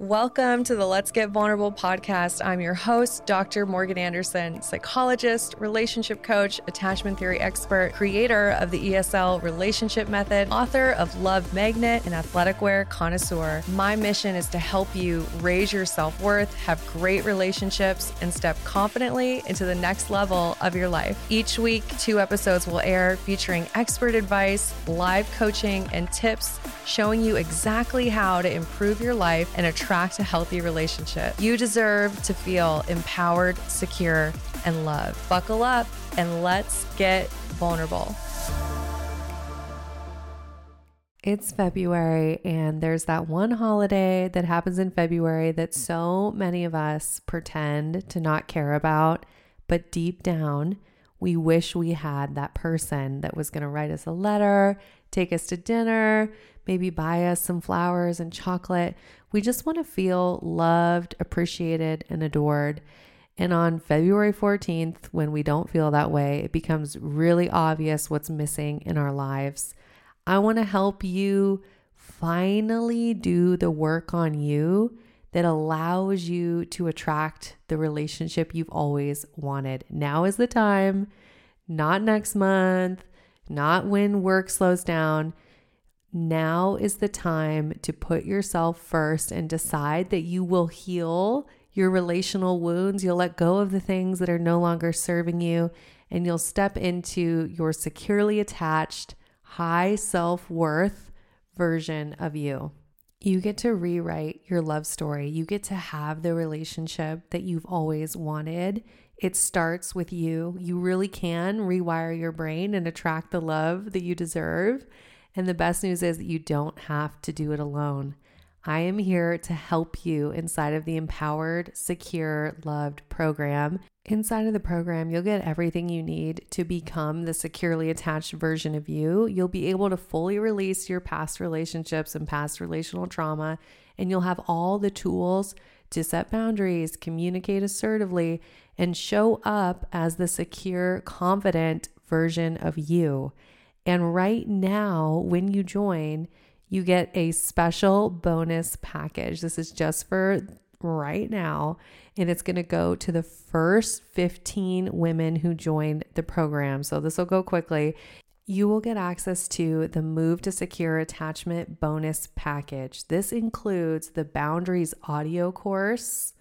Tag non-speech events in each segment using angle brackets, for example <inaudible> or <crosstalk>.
Welcome to the Let's Get Vulnerable podcast. I'm your host, Dr. Morgan Anderson, psychologist, relationship coach, attachment theory expert, creator of the ESL relationship method, author of Love Magnet, and athletic wear connoisseur. My mission is to help you raise your self worth, have great relationships, and step confidently into the next level of your life. Each week, two episodes will air featuring expert advice, live coaching, and tips showing you exactly how to improve your life and attract a healthy relationship. You deserve to feel empowered, secure, and loved. Buckle up and let's get vulnerable. It's February, and there's that one holiday that happens in February that so many of us pretend to not care about, but deep down, we wish we had that person that was going to write us a letter, take us to dinner, maybe buy us some flowers and chocolate. We just want to feel loved, appreciated, and adored. And on February 14th, when we don't feel that way, it becomes really obvious what's missing in our lives. I want to help you finally do the work on you that allows you to attract the relationship you've always wanted. Now is the time, not next month, not when work slows down. Now is the time to put yourself first and decide that you will heal your relational wounds. You'll let go of the things that are no longer serving you, and you'll step into your securely attached, high self worth version of you. You get to rewrite your love story. You get to have the relationship that you've always wanted. It starts with you. You really can rewire your brain and attract the love that you deserve. And the best news is that you don't have to do it alone. I am here to help you inside of the Empowered, Secure, Loved program. Inside of the program, you'll get everything you need to become the securely attached version of you. You'll be able to fully release your past relationships and past relational trauma, and you'll have all the tools to set boundaries, communicate assertively, and show up as the secure, confident version of you. And right now, when you join, you get a special bonus package. This is just for right now, and it's going to go to the first 15 women who join the program. So this will go quickly. You will get access to the Move to Secure Attachment bonus package. This includes the Boundaries audio course,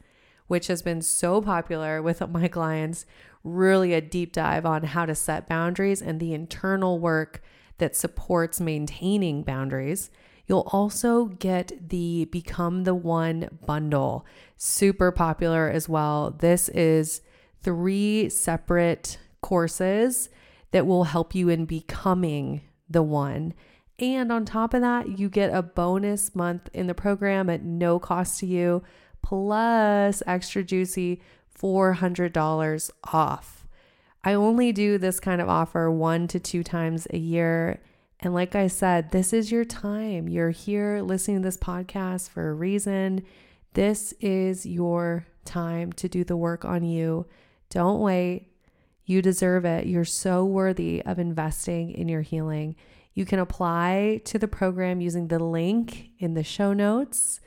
which has been so popular with <laughs> my clients really a deep dive on how to set boundaries and the internal work that supports maintaining boundaries. You'll also get the Become the One bundle, super popular as well. This is three separate courses that will help you in becoming the one. And on top of that, you get a bonus month in the program at no cost to you, plus extra juicy $400 off. I only do this kind of offer one to two times a year. And like I said, this is your time. You're here listening to this podcast for a reason. This is your time to do the work on you. Don't wait. You deserve it. You're so worthy of investing in your healing. You can apply to the program using the link in the show notes.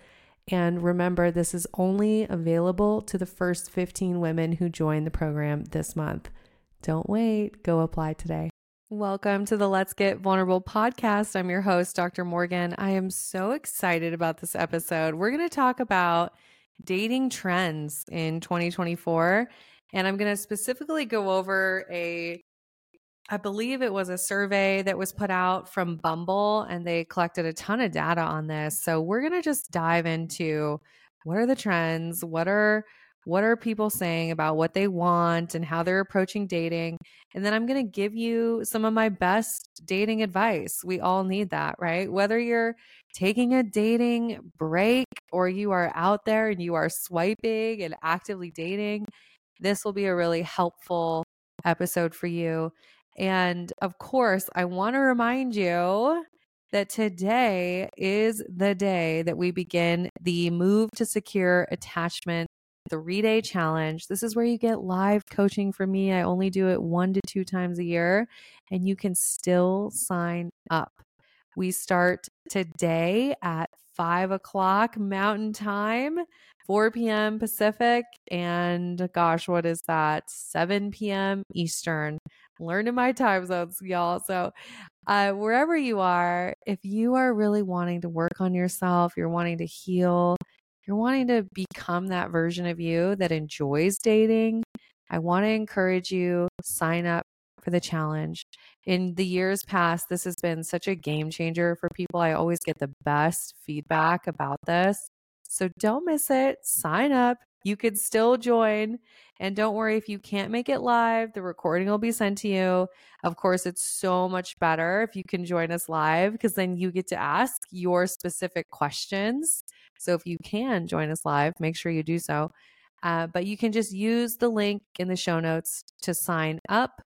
And remember, this is only available to the first 15 women who join the program this month. Don't wait, go apply today. Welcome to the Let's Get Vulnerable podcast. I'm your host, Dr. Morgan. I am so excited about this episode. We're going to talk about dating trends in 2024. And I'm going to specifically go over a I believe it was a survey that was put out from Bumble and they collected a ton of data on this. So we're going to just dive into what are the trends? What are what are people saying about what they want and how they're approaching dating? And then I'm going to give you some of my best dating advice. We all need that, right? Whether you're taking a dating break or you are out there and you are swiping and actively dating, this will be a really helpful episode for you. And of course, I want to remind you that today is the day that we begin the Move to Secure Attachment three day challenge. This is where you get live coaching from me. I only do it one to two times a year, and you can still sign up. We start today at five o'clock Mountain Time, 4 p.m. Pacific, and gosh, what is that? 7 p.m. Eastern. Learning my time zones, y'all. So, uh, wherever you are, if you are really wanting to work on yourself, you're wanting to heal, you're wanting to become that version of you that enjoys dating, I want to encourage you sign up for the challenge. In the years past, this has been such a game changer for people. I always get the best feedback about this. So don't miss it. Sign up. You could still join. And don't worry if you can't make it live, the recording will be sent to you. Of course, it's so much better if you can join us live because then you get to ask your specific questions. So if you can join us live, make sure you do so. Uh, but you can just use the link in the show notes to sign up.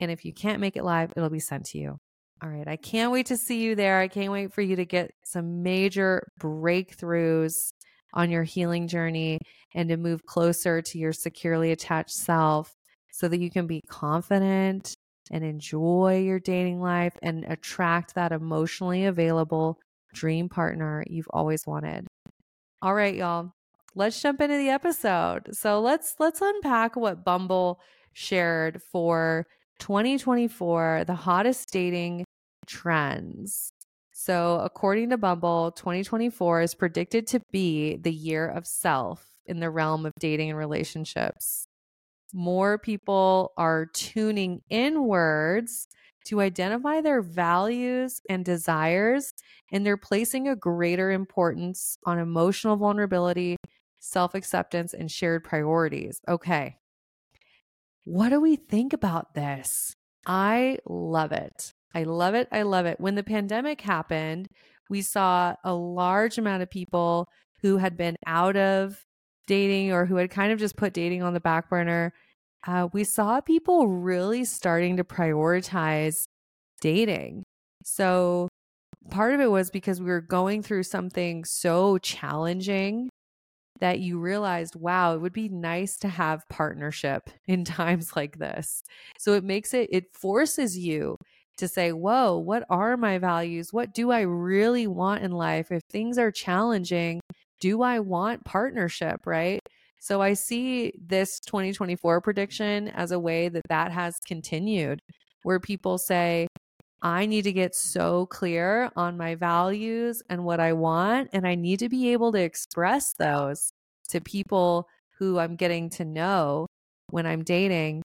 And if you can't make it live, it'll be sent to you. All right. I can't wait to see you there. I can't wait for you to get some major breakthroughs on your healing journey and to move closer to your securely attached self so that you can be confident and enjoy your dating life and attract that emotionally available dream partner you've always wanted. All right, y'all. Let's jump into the episode. So let's let's unpack what Bumble shared for 2024, the hottest dating trends. So, according to Bumble, 2024 is predicted to be the year of self in the realm of dating and relationships. More people are tuning inwards to identify their values and desires, and they're placing a greater importance on emotional vulnerability, self acceptance, and shared priorities. Okay. What do we think about this? I love it. I love it. I love it. When the pandemic happened, we saw a large amount of people who had been out of dating or who had kind of just put dating on the back burner. Uh, we saw people really starting to prioritize dating. So part of it was because we were going through something so challenging that you realized, wow, it would be nice to have partnership in <laughs> times like this. So it makes it, it forces you to say, whoa, what are my values? What do I really want in life? If things are challenging, do I want partnership, right? So I see this 2024 prediction as a way that that has continued, where people say, I need to get so clear on my values and what I want, and I need to be able to express those to people who I'm getting to know when I'm dating.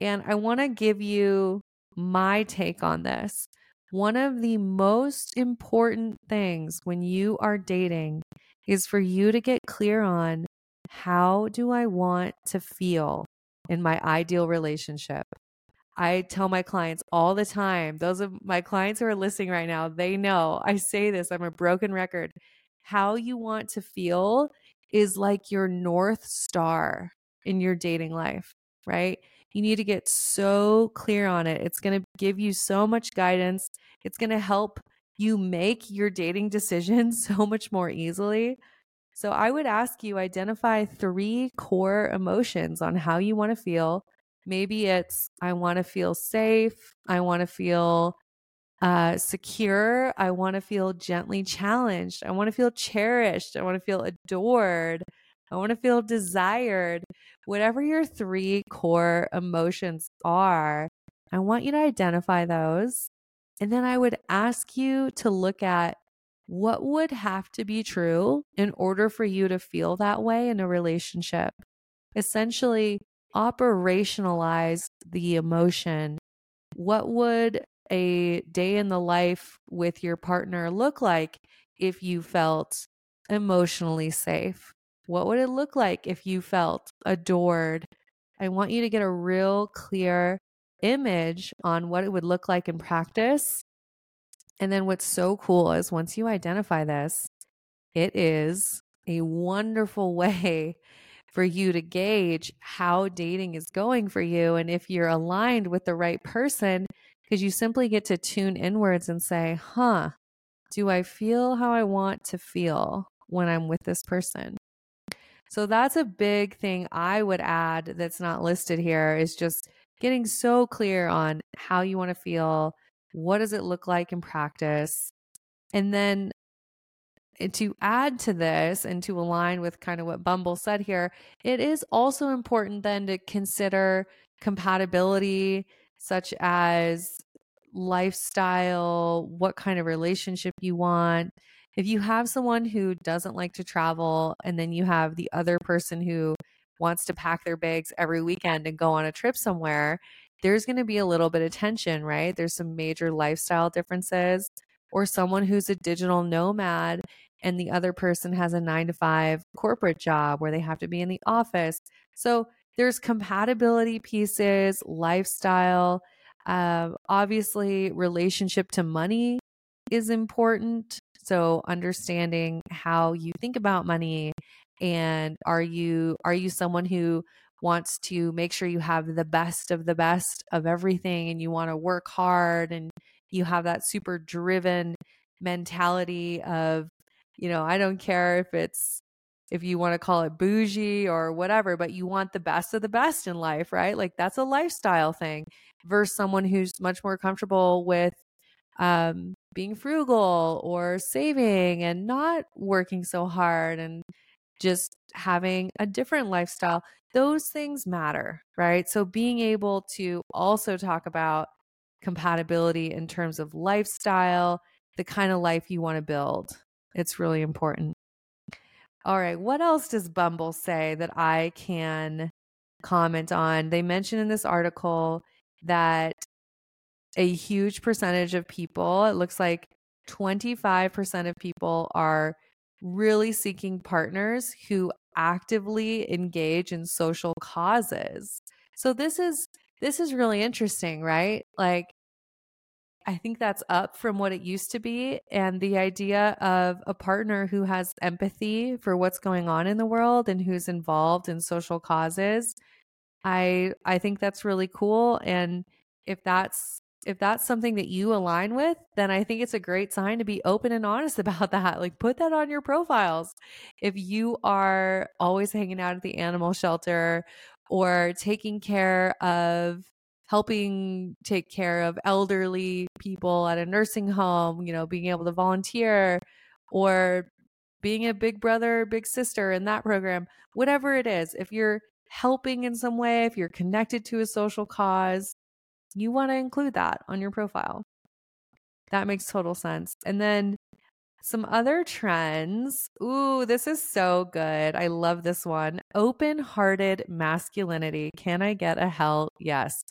And I want to give you my take on this. One of the most important things when you are dating is for you to get clear on how do I want to feel in my ideal relationship? I tell my clients all the time, those of my clients who are listening right now, they know I say this, I'm a broken record. How you want to feel is like your North Star in your dating life, right? You need to get so clear on it. It's going to give you so much guidance. It's going to help you make your dating <laughs> decisions so much more easily. So I would ask you identify three core emotions on how you want to feel. Maybe it's I want to feel safe, I want to feel uh, secure, I want to feel gently challenged, I want to feel cherished, I want to feel adored, I want to feel desired. Whatever your three core emotions are, I want you to identify those. And then I would ask you to look at what would have to be true in order for you to feel that way in a relationship. Essentially, operationalize the emotion. What would a day in the life with your partner look like if you felt emotionally safe? What would it look like if you felt adored? I want you to get a real clear image on what it would look like in practice. And then what's so cool is once you identify this, it is a wonderful <laughs> way for you to gauge how dating is going for you and if you're aligned with the right person because you simply get to tune inwards and say, huh, do I feel how I want to feel when I'm with this person? So that's a big thing I would add that's not listed here is just getting so clear on how you want to feel, What does it look like in practice? And then eh, to add to this and to align with kind of what Bumble said here, it is also important then to consider compatibility, such as lifestyle, what kind of relationship you want. If you have someone who doesn't like to travel, and then you have the other person who wants to pack their bags every weekend and go on a trip somewhere, there's going to be a little bit of tension, right? There's some major lifestyle differences. Or someone who's a digital nomad and the other person has a nine to five corporate job where they have to be in the office. So there's compatibility pieces, lifestyle, uh, obviously, relationship to money is important. So understanding how you think about money and are you are you someone who wants to make sure you have the best of the best of everything and you want to work hard and you have that super driven mentality of you know, I don't care if it's if you want to call it bougie or whatever, but you want the best of the best in life, right? Like that's a lifestyle thing versus someone who's much more comfortable with um, being frugal or saving and not working so hard and just having a different lifestyle. Those things matter, right? So being able to also talk about compatibility in terms of lifestyle, the kind of life you want to build. It's really important. All right. What else does Bumble say that I can comment on? They mention in this article that a huge percentage of people, it looks like 25% of people are really seeking partners who actively engage in social causes. So this is this is really interesting, right? Like I think that's up from what it used to be. And the idea of a partner who has empathy for what's going on in the world and who's involved in social causes, I I think that's really cool. And if that's if that's something that you align with, then I think it's a great sign to be open and honest <laughs> about that. Like put that on your profiles. If you are always hanging out at the animal shelter or taking care of helping take care of elderly people at a nursing home, you know, being able to volunteer or being a big brother, big sister in that program, whatever it is, if you're helping in some way, if you're connected to a social cause, you want to include that on your profile. That makes total sense. And then some other trends. Ooh, this is so good. I love this one. Open hearted masculinity. Can I get a hell yes?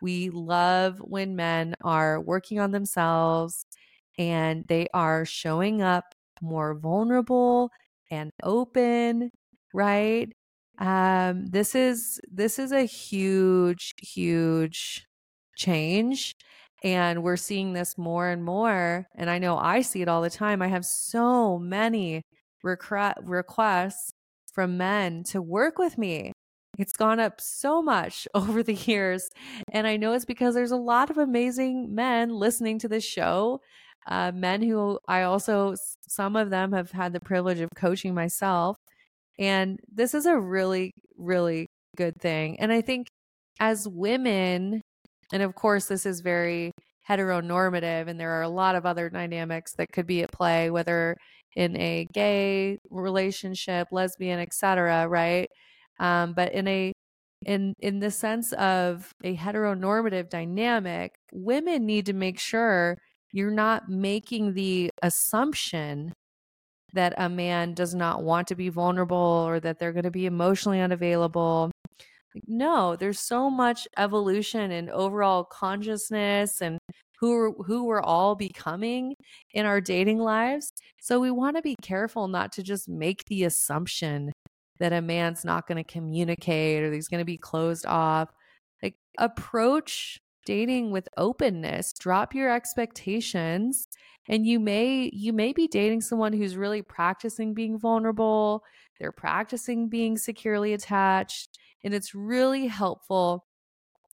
We love when men are working on themselves and they are showing up more vulnerable and open, right? Um, this is this is a huge, huge change. And we're seeing this more and more. And I know I see it all the time. I have so many requests from men to work with me it's gone up so much <laughs> over the years. And I know it's because there's a lot of amazing men listening to this show. Uh, men who I also, some of them have had the privilege of coaching myself. And this is a really, really good thing. And I think as women, and of course, this is very heteronormative, and there are a lot of other dynamics that could be at play, whether in a gay relationship, lesbian, etc. Right? Um, but in a in in the sense of a heteronormative dynamic, women need to make sure you're not making the assumption that a man does not want to be vulnerable or that they're going to be emotionally unavailable. No, there's so much evolution and overall consciousness and who who we're all becoming in our dating lives. So we want to be careful not to just make the assumption that a man's not going to communicate or he's going to be closed off. Like approach dating with openness, drop your expectations and you may you may be dating someone who's really practicing being vulnerable, they're practicing being securely attached, and it's really helpful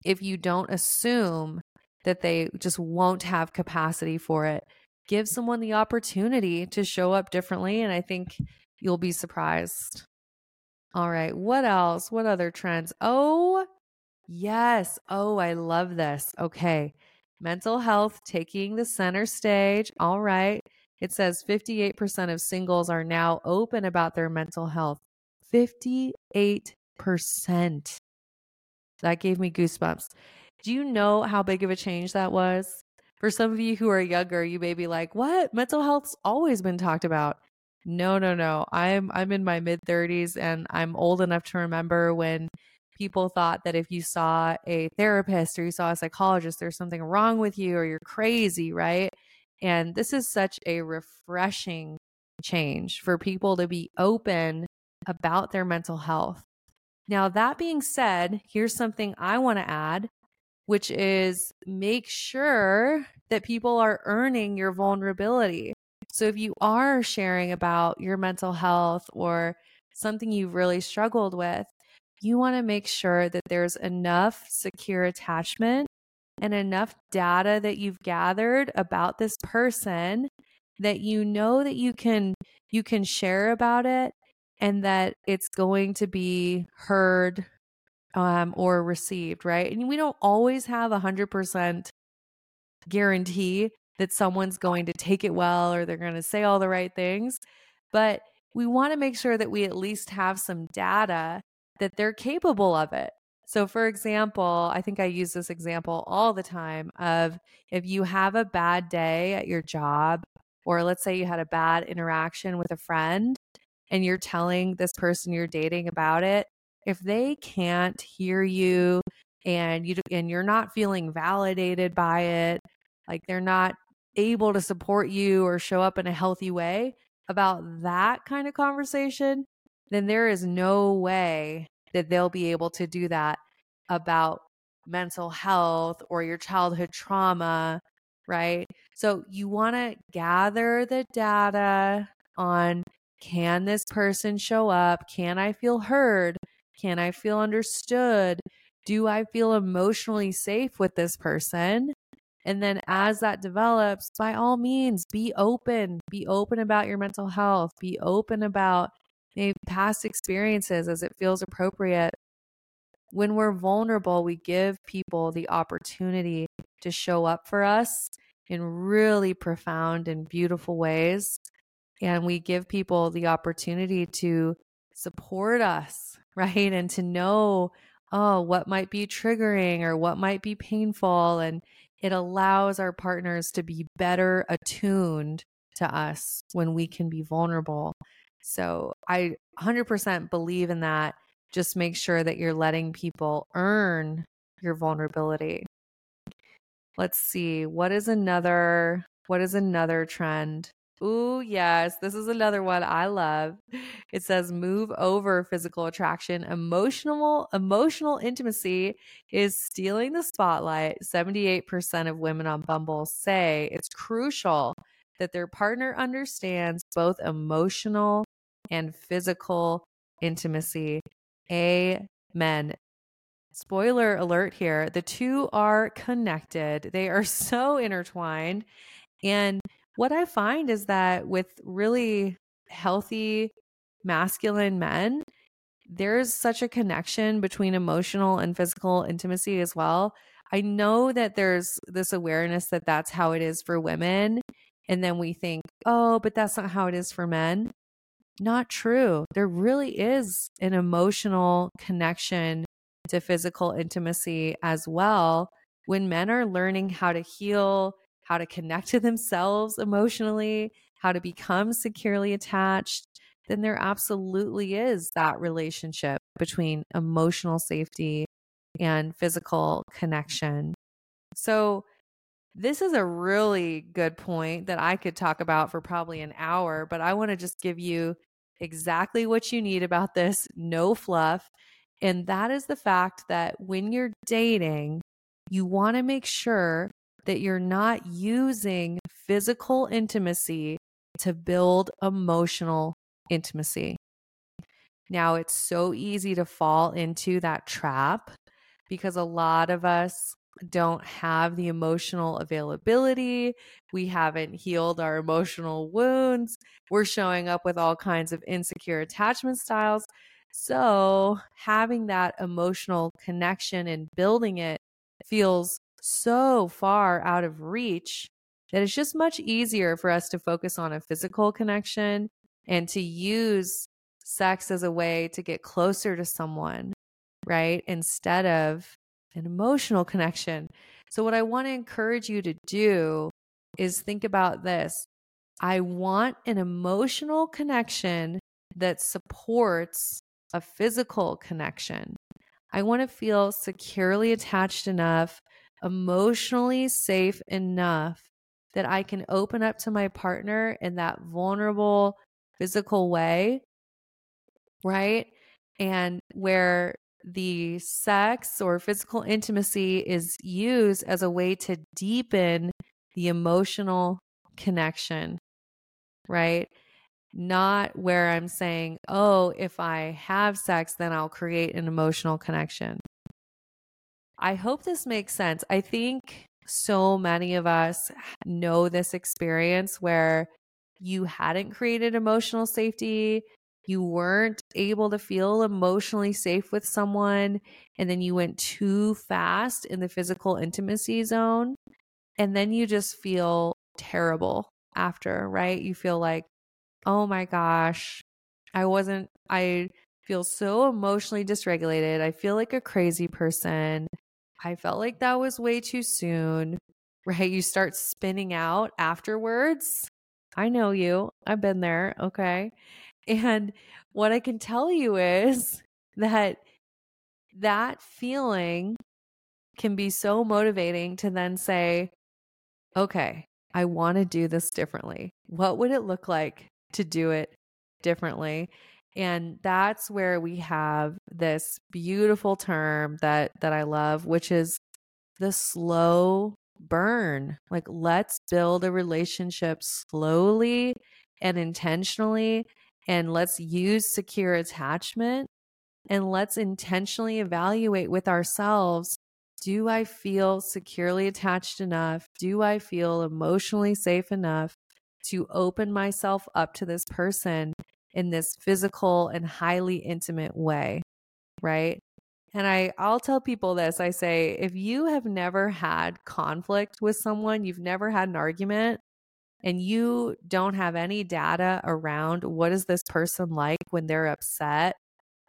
if you don't assume that they just won't have capacity for it. Give someone the opportunity to show up differently and I think you'll be surprised. All right. What else? What other trends? Oh, yes. Oh, I love this. Okay. mental health taking the center stage. All right. It says 58% of singles are now open about their mental health. 58%. That gave me goosebumps. Do you know how big of a change that was? For some of you who are younger, you may be like, "What? Mental health's always been talked about." No, no, no. I'm I'm in my mid 30s and I'm old enough to remember when people thought that if you saw a therapist or you saw a psychologist, there's something wrong with you or you're crazy, right? And this is such a refreshing change for people to be open about their mental health. Now, that being said, here's something I want to add, which is make sure that people are earning your vulnerability. So if you are sharing about your mental health or something you've really struggled with, you want to make sure that there's enough secure attachment and enough data that you've gathered about this person that you know that you can you can share about it and that it's going to be heard um, or received right? And we don't always have a hundred percent guarantee that someone's going to take it well or they're going to say all the right things but we want to make sure that we at least have some data that they're capable of it. So, for example, I think I use this example all the time of if you have a bad day at your job, or let's say you had a bad interaction with a friend and you're telling this person you're dating about it, if they can't hear you and you and you're not feeling validated by it, like they're not able to support you or show up in a healthy way about that kind of conversation, then there is no way that they'll be able to do that about mental health or your childhood trauma, right? So you want to gather the data on can this person show up? Can I feel heard? Can I feel understood? Do I feel emotionally safe with this person? And then as that develops, by all means, be open. Be open about your mental health. Be open about maybe past experiences as it feels appropriate. When we're vulnerable, we give people the opportunity to show up for us in really profound and beautiful ways. And we give people the opportunity to support us, <laughs> right? And to know, oh, what might be triggering or what might be painful. And it allows our partners to be better attuned to us when we can be vulnerable. So I 100% believe in that. Just make sure that you're letting people earn your vulnerability. Let's see. What is another what is another trend? Ooh, yes, this is another one I love. It says move over physical attraction. Emotional emotional intimacy is stealing the spotlight. 78% of women on Bumble say it's crucial that their partner understands both emotional and physical intimacy. Amen. Spoiler alert here the two are connected, they are <laughs> so intertwined. And what I find is that with really healthy masculine men, there's such a connection between emotional and physical intimacy as well. I know that there's this awareness that that's how it is for women. And then we think, oh, but that's not how it is for men not true. There really is an emotional connection to physical intimacy as well. When men are learning how to heal, how to connect to themselves emotionally, how to become securely attached, then there absolutely is that relationship between emotional safety and physical connection. So, this is a really good point that I could talk about for probably an hour, but I want to just give you exactly what you need about this, no fluff. And that is the fact that when you're dating, you want to make sure that you're not using physical intimacy to build emotional intimacy. Now, it's so easy to fall into that trap because a lot of us don't have the emotional availability. We haven't healed our emotional wounds. We're showing up with all kinds of insecure attachment styles. So, having that emotional connection and building it feels so far out of reach that it's just much easier for us to focus on a physical connection and to use sex as a way to get closer to someone, right? Instead of an emotional connection. So, what I want to encourage you to do is think about this I want an emotional connection that supports a physical connection. I want to feel securely attached enough, emotionally safe enough that I can open up to my partner in that vulnerable physical way, right? And where the sex or physical intimacy is used as a way to deepen the emotional connection, right? Not where I'm saying, oh, if I have sex, then I'll create an emotional connection. I hope this makes sense. I think so many of us know this experience where you hadn't created emotional safety, you weren't able to feel emotionally safe with someone, and then you went too fast in the physical intimacy zone, and then you just feel terrible after, right? You feel like, oh my gosh, I wasn't, I feel so emotionally dysregulated. I feel like a crazy person. I felt like that was way too soon, <laughs> right? You start spinning out afterwards. I know you. I've been there. Okay. And what I can tell you is <laughs> that that feeling can be so motivating to then say, okay, I want to do this differently. What would it look like to do it differently? And that's where we have this beautiful term that that I love, which is the slow burn. Like let's build a relationship slowly and intentionally and let's use secure attachment and let's intentionally evaluate with ourselves do I feel securely attached enough? Do I feel emotionally safe enough to open myself up to this person in this physical and highly intimate way, right? And I I'll tell people this. I say if you have never had conflict with someone, you've never had an argument and you don't have any data around what is this person like when they're upset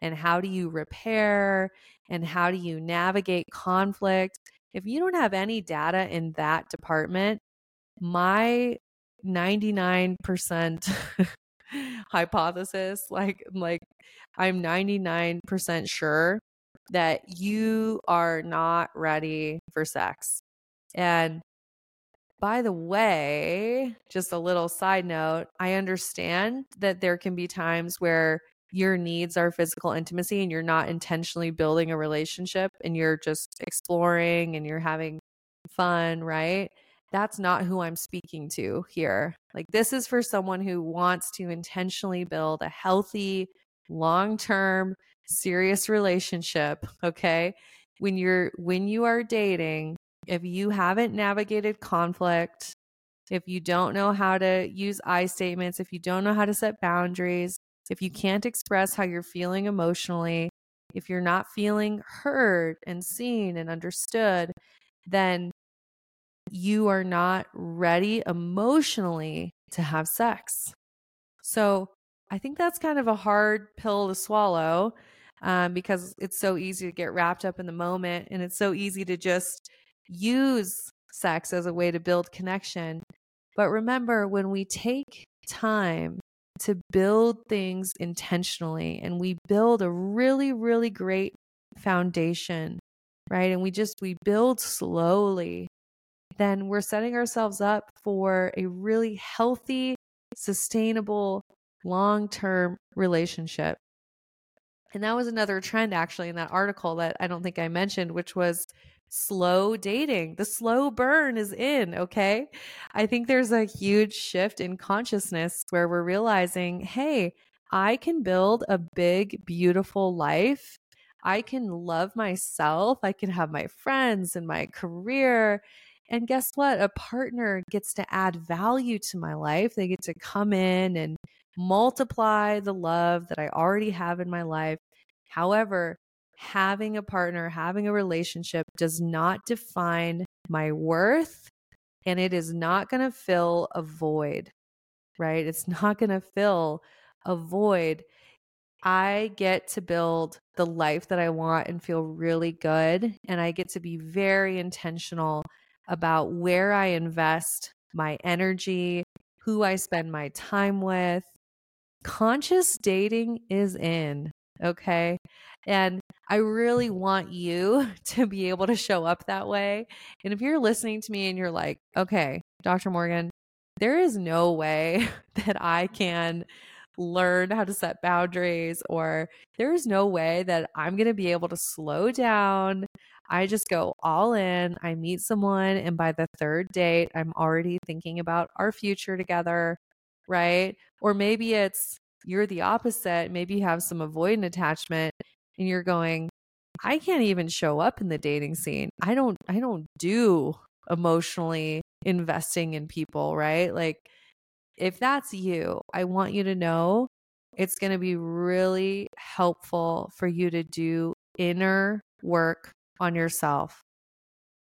and how do you repair and how do you navigate conflict? If you don't have any data in that department, my 99% <laughs> <laughs> hypothesis like like i'm 99% sure that you are not ready for sex. And by the way just a little side note i understand that there can be times where your needs are physical intimacy and you're not intentionally building a relationship and you're just exploring and you're having fun right that's not who I'm speaking to here. Like, this is for someone who wants to intentionally build a healthy, long term, serious relationship. Okay. When you're, when you are dating, if you haven't navigated conflict, if you don't know how to use I statements, if you don't know how to set boundaries, if you can't express how you're feeling emotionally, if you're not feeling heard and seen and understood, then you are not ready emotionally to have sex. So I think that's kind of a hard pill to swallow um, because it's so easy to get wrapped up in the moment and it's so easy to just use sex as a way to build connection. But remember, when we take time to build things intentionally and we build a really, really great foundation, right? And we just, we build slowly then we're setting ourselves up for a really healthy, sustainable, long term relationship. And that was another trend actually in that article that I don't think I mentioned, which was slow dating. The slow burn is in, okay? I think there's a huge shift in consciousness where we're realizing, hey, I can build a big, beautiful life. I can love myself. I can have my friends and my career and guess what? A partner gets to add value to my life. They get to come in and multiply the love that I already have in my life. However, having a partner, having a relationship does not define my worth and it is not going to fill a void, right? It's not going to fill a void. I get to build the life that I want and feel really good. And I get to be very intentional about where I invest my energy, who I spend my time with. Conscious dating is in, okay? And I really want you <laughs> to be able to show up that way. And if you're listening to me and you're like, okay, Dr. Morgan, there is no way <laughs> that I can learn how to set boundaries, or there's no way that I'm going to be able to slow down. I just go all in. I meet someone, and by the third date, I'm already thinking about our future together, right? Or maybe it's you're the opposite. Maybe you have some avoidant attachment and you're going, I can't even show up in the dating scene. I don't I don't do emotionally investing in people, right? Like if that's you, I want you to know it's going to be really helpful for you to do inner work on yourself.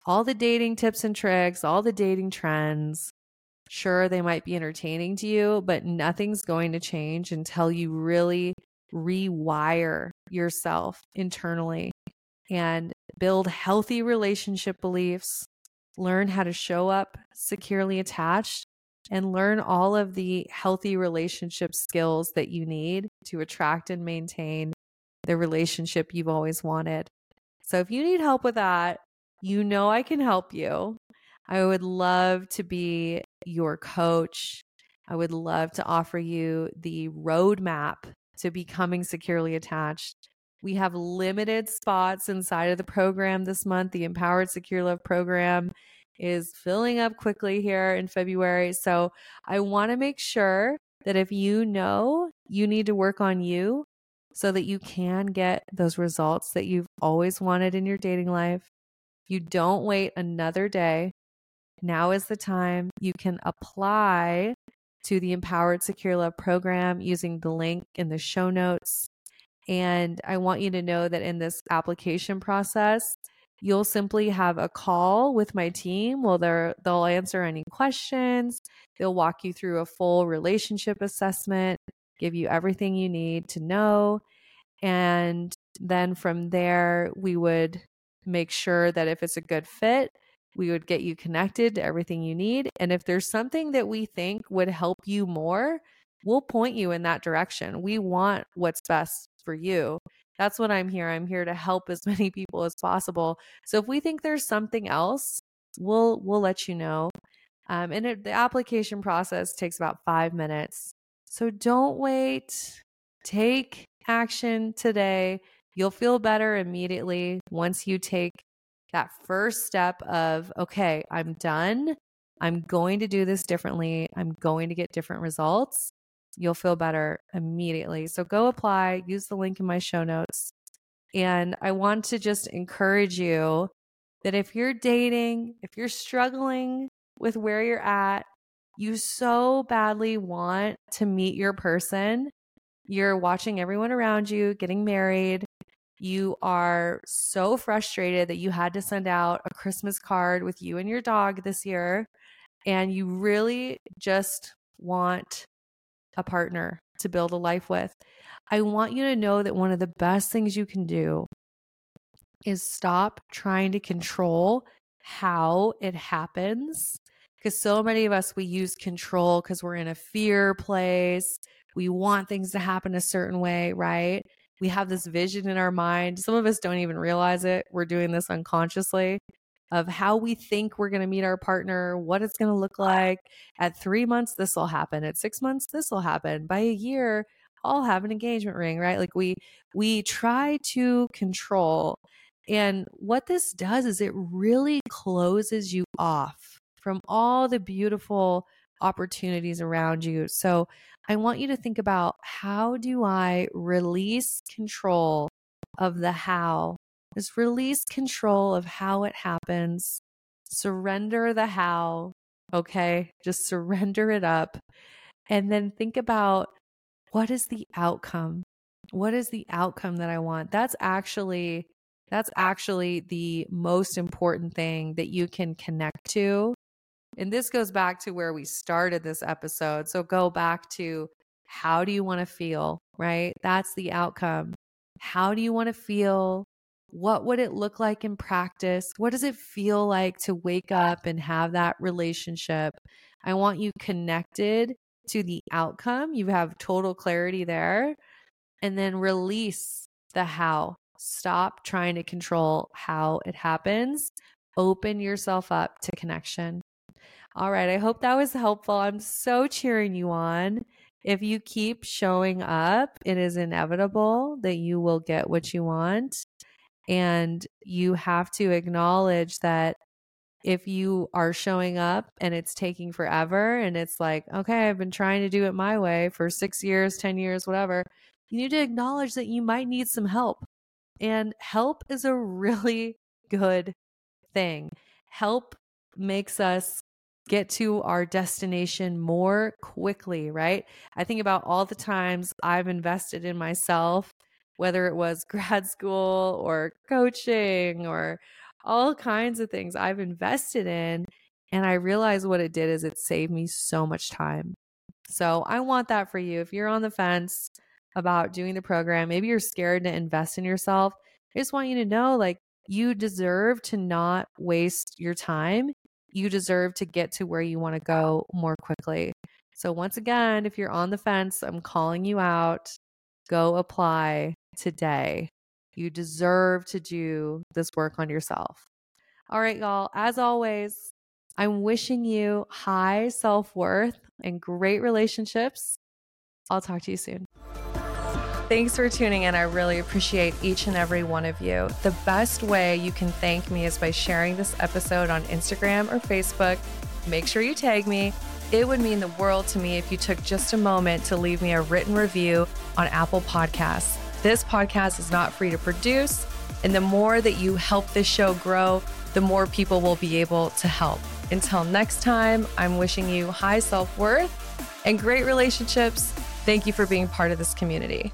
All the dating tips and tricks, all the dating trends, sure, they might be entertaining to you, but nothing's going to change until you really rewire yourself internally and build healthy relationship beliefs, learn how to show up securely attached and learn all of the healthy relationship skills that you need to attract and maintain the relationship you've always wanted. So if you need help with that, you know I can help you. I would love to be your coach. I would love to offer you the roadmap to becoming securely attached. We have limited spots inside of the program this month, the Empowered Secure Love program is filling up quickly here in February. So I want to make sure that if you know you need to work on you so that you can get those results that you've always wanted in your dating life, you don't wait another day. Now is the time you can apply to the Empowered Secure Love program using the link in the show notes. And I want you to know that in this application process, You'll simply have a call with my team. Well, they'll answer any questions. They'll walk you through a full relationship assessment, give you everything you need to know. And then from there, we would make sure that if it's a good fit, we would get you connected to everything you need. And if there's something that we think would help you more, we'll point you in that direction. We want what's best for you that's what I'm here. I'm here to help as <laughs> many people as possible. So if we think there's something else, we'll we'll let you know. Um, and it, the application process takes about five minutes. So don't wait. Take action today. You'll feel better immediately once you take that first step of, okay, I'm done. I'm going to do this differently. I'm going to get different results you'll feel better immediately. So go apply, use the link in my show notes. And I want to just encourage you that if you're dating, if you're struggling with where you're at, you so badly want to meet your person. You're watching everyone around you getting married. You are so frustrated that you had to send out a Christmas card with you and your dog this year. And you really just want a partner to build a life with. I want you to know that one of the best things you can do is stop trying to control how it happens. Because so many of us, we use control because we're in a fear place. We want things to happen a certain way, right? We have this vision in our mind. Some of us don't even realize it. We're doing this unconsciously of how we think we're going to meet our partner, what it's going to look like. At three months, this will happen. At six months, this will happen. By a year, I'll have an engagement ring, right? Like we we try to control. And what this does is it really closes you off from all the beautiful opportunities around you. So I want you to think about how do I release control of the how is release control of how it happens, surrender the how, okay? Just surrender it up. And then think about what is the outcome? What is the outcome that I want? That's actually that's actually the most important thing that you can connect to. And this goes back to where we started this episode. So go back to how do you want to feel, right? That's the outcome. How do you want to feel? What would it look like in practice? What does it feel like to wake up and have that relationship? I want you connected to the outcome. You have total clarity there. And then release the how. Stop trying to control how it happens. Open yourself up to connection. All right. I hope that was helpful. I'm so cheering you on. If you keep showing up, it is inevitable that you will get what you want. And you have to acknowledge that if you are showing up and it's taking forever and it's like, okay, I've been trying to do it my way for six years, 10 years, whatever, you need to acknowledge that you might need some help. And help is a <laughs> really good thing. Help makes us get to our destination more quickly, right? I think about all the times I've invested in myself, whether it was <laughs> grad school or coaching or all kinds of things I've invested in. And I realized what it did is it saved me so much time. So I want that for you. If you're on the fence about doing the program, maybe you're scared to invest in yourself. I just want you to know like you deserve to not waste your time. You deserve to get to where you want to go more quickly. So, once again, if you're on the fence, I'm calling you out. Go apply today. You deserve to do this work on yourself. All right, y'all. As always, I'm wishing you high self worth and great relationships. I'll talk to you soon. Thanks for tuning in. I really appreciate each and every one of you. The best way you can thank me is by sharing this episode on Instagram or Facebook. Make sure you tag me. It would mean the world to me if you took just a moment to leave me a written review on Apple Podcasts. This podcast is not free to produce, and the more that you help this show grow, the more people will be able to help. Until next time, I'm wishing you high self worth and great relationships. Thank you for being part of this community.